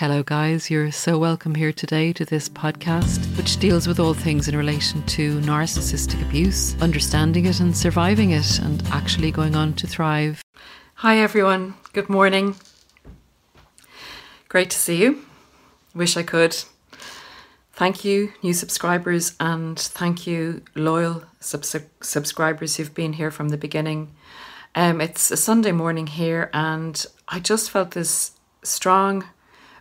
Hello, guys. You're so welcome here today to this podcast, which deals with all things in relation to narcissistic abuse, understanding it and surviving it, and actually going on to thrive. Hi, everyone. Good morning. Great to see you. Wish I could. Thank you, new subscribers, and thank you, loyal sub- subscribers who've been here from the beginning. Um, it's a Sunday morning here, and I just felt this strong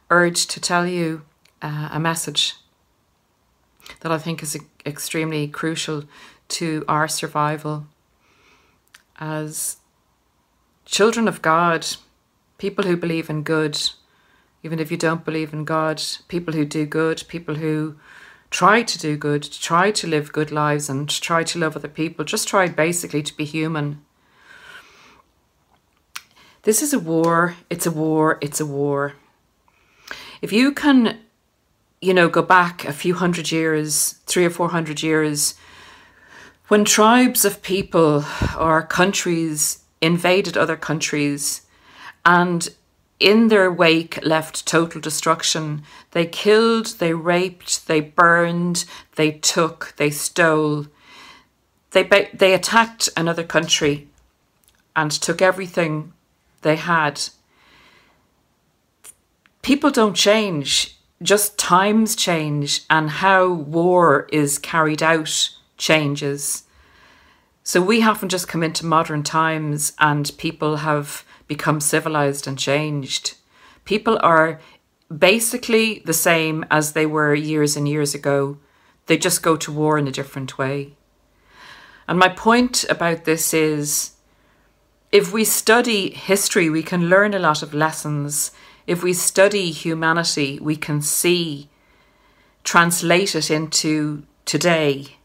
urge to tell you uh, a message that I think is extremely crucial to our survival as children of God, people who believe in good, even if you don't believe in God, people who do good, people who try to do good, try to live good lives and try to love other people, just try basically to be human. This is a war, it's a war, it's a war. If you can, you know, go back a few hundred years, three or four hundred years, when tribes of people or countries invaded other countries and in their wake left total destruction. They killed, they raped, they burned, they took, they stole. They, they attacked another country and took everything they had people don't change, just times change and how war is carried out changes. So we haven't just come into modern times and people have become civilized and changed. People are basically the same as they were years and years ago. They just go to war in a different way. And my point about this is if we study history, we can learn a lot of lessons if we study humanity, we can see, translate it into today.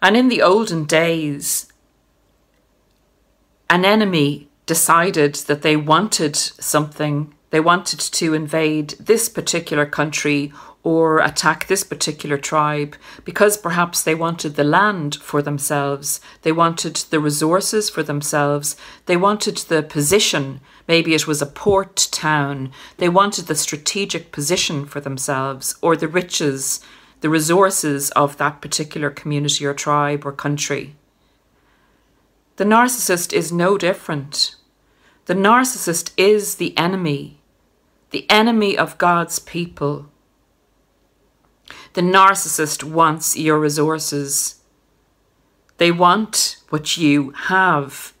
And in the olden days, an enemy decided that they wanted something, they wanted to invade this particular country or attack this particular tribe because perhaps they wanted the land for themselves, they wanted the resources for themselves, they wanted the position. Maybe it was a port town. They wanted the strategic position for themselves or the riches, the resources of that particular community or tribe or country. The narcissist is no different. The narcissist is the enemy, the enemy of God's people the narcissist wants your resources. They want what you have.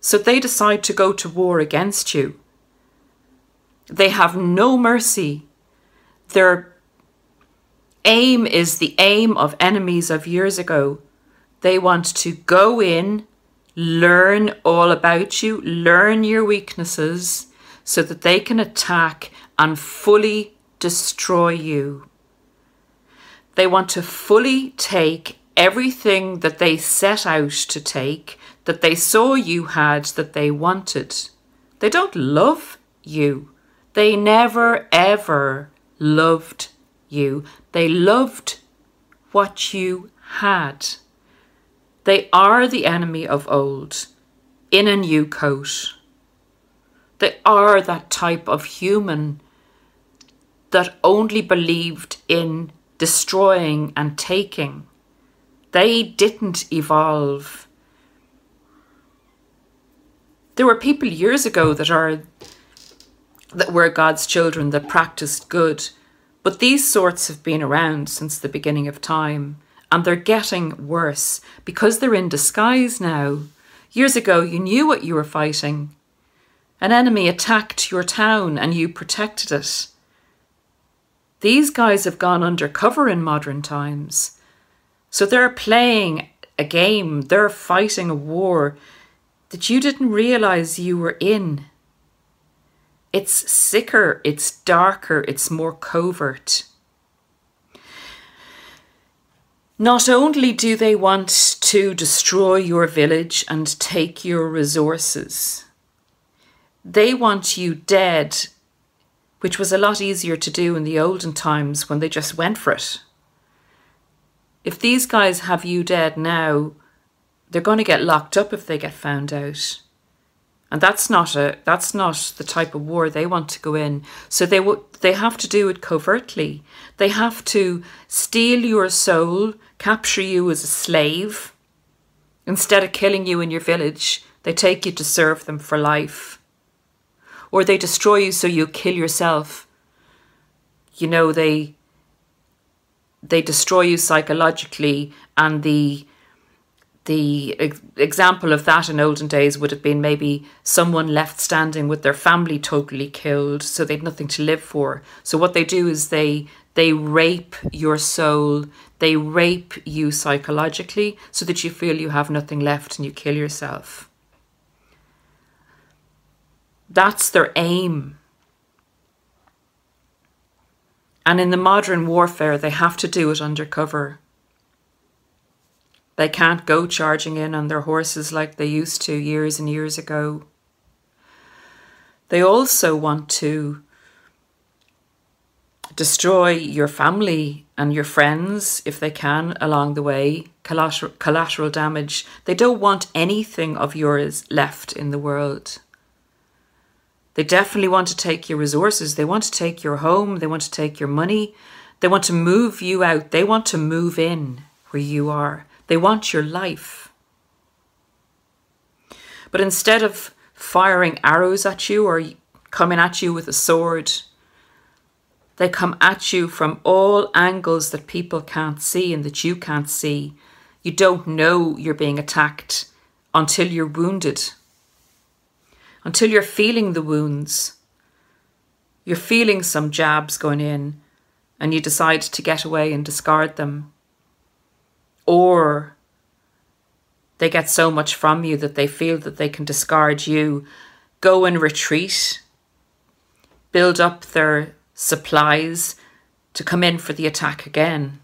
So they decide to go to war against you. They have no mercy. Their aim is the aim of enemies of years ago. They want to go in, learn all about you, learn your weaknesses, so that they can attack and fully destroy you. They want to fully take everything that they set out to take, that they saw you had, that they wanted. They don't love you. They never, ever loved you. They loved what you had. They are the enemy of old in a new coat. They are that type of human that only believed in destroying and taking. They didn't evolve. There were people years ago that are that were God's children that practiced good, but these sorts have been around since the beginning of time, and they're getting worse because they're in disguise now. Years ago, you knew what you were fighting. An enemy attacked your town and you protected it. These guys have gone undercover in modern times. So they're playing a game, they're fighting a war that you didn't realize you were in. It's sicker, it's darker, it's more covert. Not only do they want to destroy your village and take your resources, they want you dead which was a lot easier to do in the olden times when they just went for it. If these guys have you dead now, they're going to get locked up if they get found out. And that's not a that's not the type of war they want to go in. So they would they have to do it covertly. They have to steal your soul, capture you as a slave. Instead of killing you in your village, they take you to serve them for life. Or they destroy you so you kill yourself. You know, they they destroy you psychologically and the the example of that in olden days would have been maybe someone left standing with their family totally killed so they'd nothing to live for. So what they do is they they rape your soul. They rape you psychologically so that you feel you have nothing left and you kill yourself that's their aim and in the modern warfare they have to do it undercover they can't go charging in on their horses like they used to years and years ago. They also want to destroy your family and your friends if they can along the way, collateral, collateral damage. They don't want anything of yours left in the world. They definitely want to take your resources. They want to take your home. They want to take your money. They want to move you out. They want to move in where you are. They want your life. But instead of firing arrows at you or coming at you with a sword, they come at you from all angles that people can't see and that you can't see. You don't know you're being attacked until you're wounded, until you're feeling the wounds. You're feeling some jabs going in, and you decide to get away and discard them or they get so much from you that they feel that they can discard you, go and retreat, build up their supplies to come in for the attack again.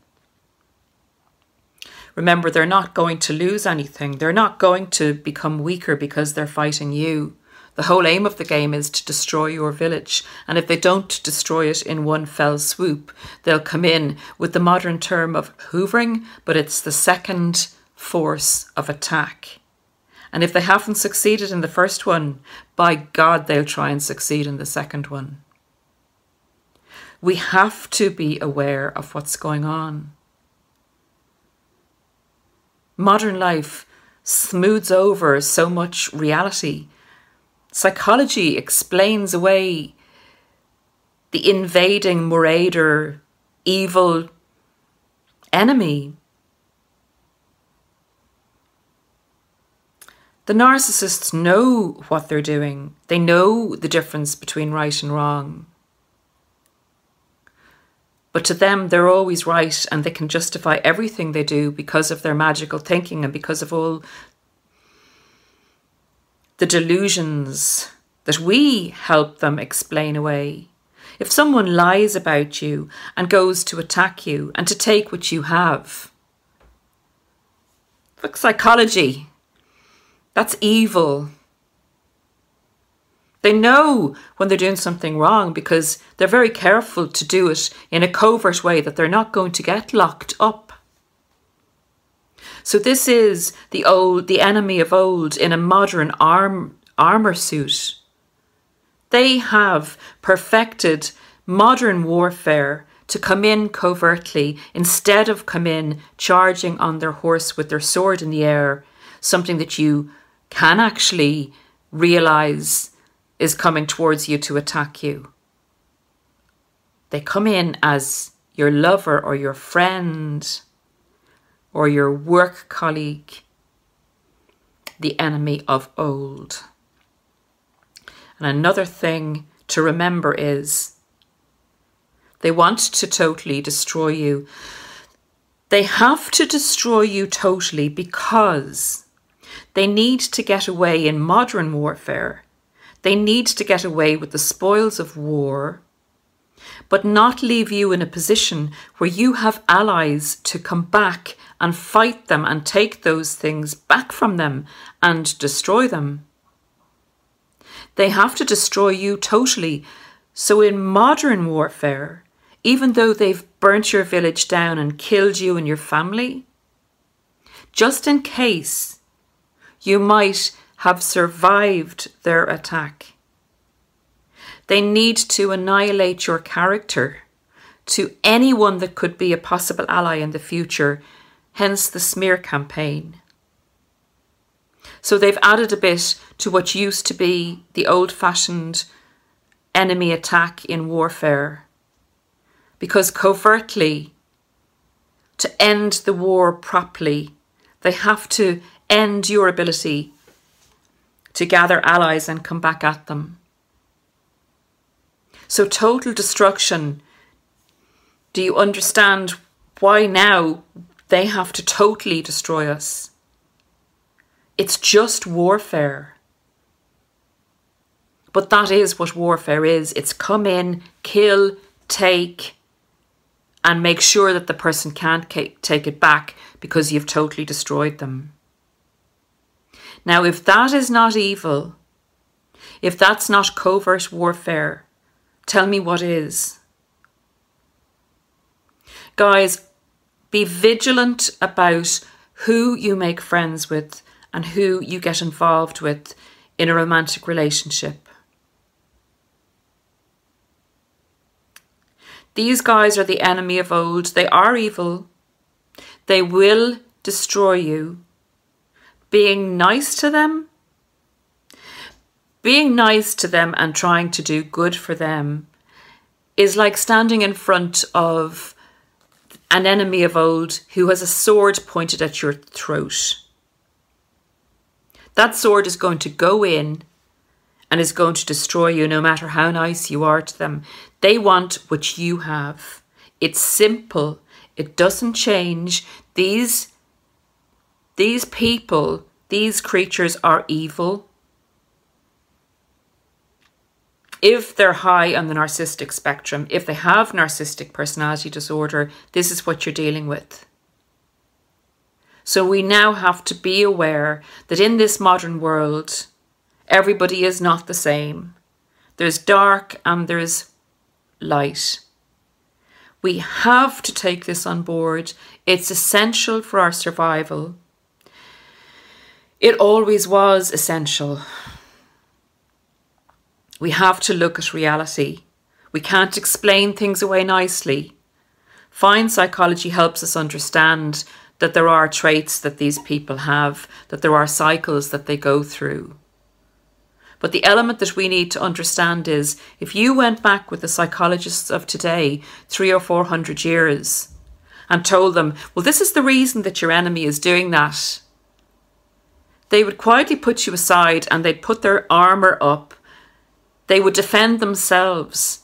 Remember, they're not going to lose anything. They're not going to become weaker because they're fighting you. The whole aim of the game is to destroy your village, and if they don't destroy it in one fell swoop, they'll come in with the modern term of hoovering, but it's the second force of attack. And if they haven't succeeded in the first one, by God, they'll try and succeed in the second one. We have to be aware of what's going on. Modern life smooths over so much reality psychology explains away the invading marauder evil enemy. The narcissists know what they're doing. They know the difference between right and wrong. But to them, they're always right and they can justify everything they do because of their magical thinking and because of all the delusions that we help them explain away. If someone lies about you and goes to attack you and to take what you have, look, psychology, that's evil. They know when they're doing something wrong because they're very careful to do it in a covert way that they're not going to get locked up. So this is the old, the enemy of old in a modern arm, armor suit. They have perfected modern warfare to come in covertly instead of come in charging on their horse with their sword in the air, something that you can actually realize is coming towards you to attack you. They come in as your lover or your friend or your work colleague, the enemy of old. And another thing to remember is they want to totally destroy you. They have to destroy you totally because they need to get away in modern warfare. They need to get away with the spoils of war, but not leave you in a position where you have allies to come back and fight them and take those things back from them and destroy them. They have to destroy you totally. So, in modern warfare, even though they've burnt your village down and killed you and your family, just in case you might have survived their attack. They need to annihilate your character to anyone that could be a possible ally in the future, hence the smear campaign. So they've added a bit to what used to be the old fashioned enemy attack in warfare. Because covertly, to end the war properly, they have to end your ability to gather allies and come back at them. So, total destruction. Do you understand why now they have to totally destroy us? It's just warfare. But that is what warfare is it's come in, kill, take, and make sure that the person can't take it back because you've totally destroyed them. Now, if that is not evil, if that's not covert warfare, tell me what is. Guys, be vigilant about who you make friends with and who you get involved with in a romantic relationship. These guys are the enemy of old. They are evil. They will destroy you. Being nice to them, being nice to them and trying to do good for them is like standing in front of an enemy of old who has a sword pointed at your throat. That sword is going to go in and is going to destroy you no matter how nice you are to them. They want what you have. It's simple. It doesn't change. These these people, these creatures are evil. If they're high on the narcissistic spectrum, if they have narcissistic personality disorder, this is what you're dealing with. So we now have to be aware that in this modern world, everybody is not the same. There's dark and there's light. We have to take this on board. It's essential for our survival. It always was essential. We have to look at reality. We can't explain things away nicely. Fine psychology helps us understand that there are traits that these people have, that there are cycles that they go through. But the element that we need to understand is if you went back with the psychologists of today, three or four hundred years, and told them, well, this is the reason that your enemy is doing that, they would quietly put you aside and they'd put their armour up. They would defend themselves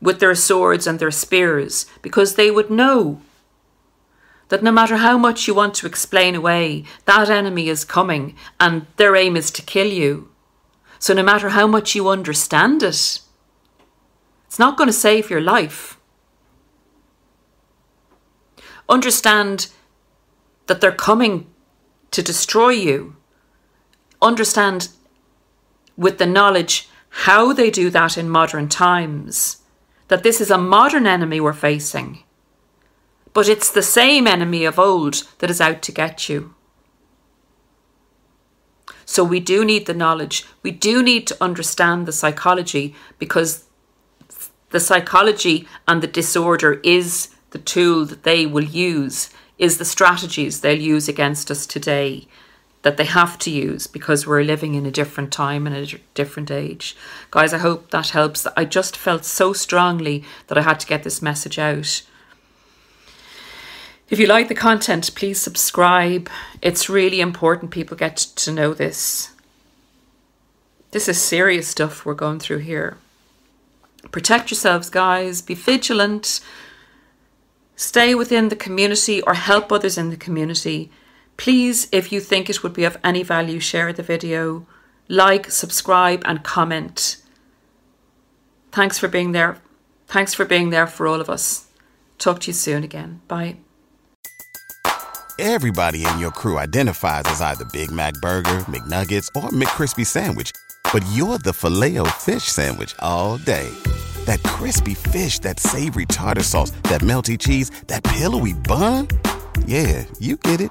with their swords and their spears because they would know that no matter how much you want to explain away, that enemy is coming and their aim is to kill you. So no matter how much you understand it, it's not going to save your life. Understand that they're coming to destroy you. Understand with the knowledge how they do that in modern times, that this is a modern enemy we're facing but it's the same enemy of old that is out to get you. So we do need the knowledge. We do need to understand the psychology because the psychology and the disorder is the tool that they will use, is the strategies they'll use against us today that they have to use because we're living in a different time and a different age. Guys, I hope that helps. I just felt so strongly that I had to get this message out. If you like the content, please subscribe. It's really important people get to know this. This is serious stuff we're going through here. Protect yourselves, guys. Be vigilant. Stay within the community or help others in the community. Please, if you think it would be of any value, share the video. Like, subscribe, and comment. Thanks for being there. Thanks for being there for all of us. Talk to you soon again. Bye. Everybody in your crew identifies as either Big Mac Burger, McNuggets, or McCrispy Sandwich. But you're the filet fish Sandwich all day. That crispy fish, that savory tartar sauce, that melty cheese, that pillowy bun. Yeah, you get it.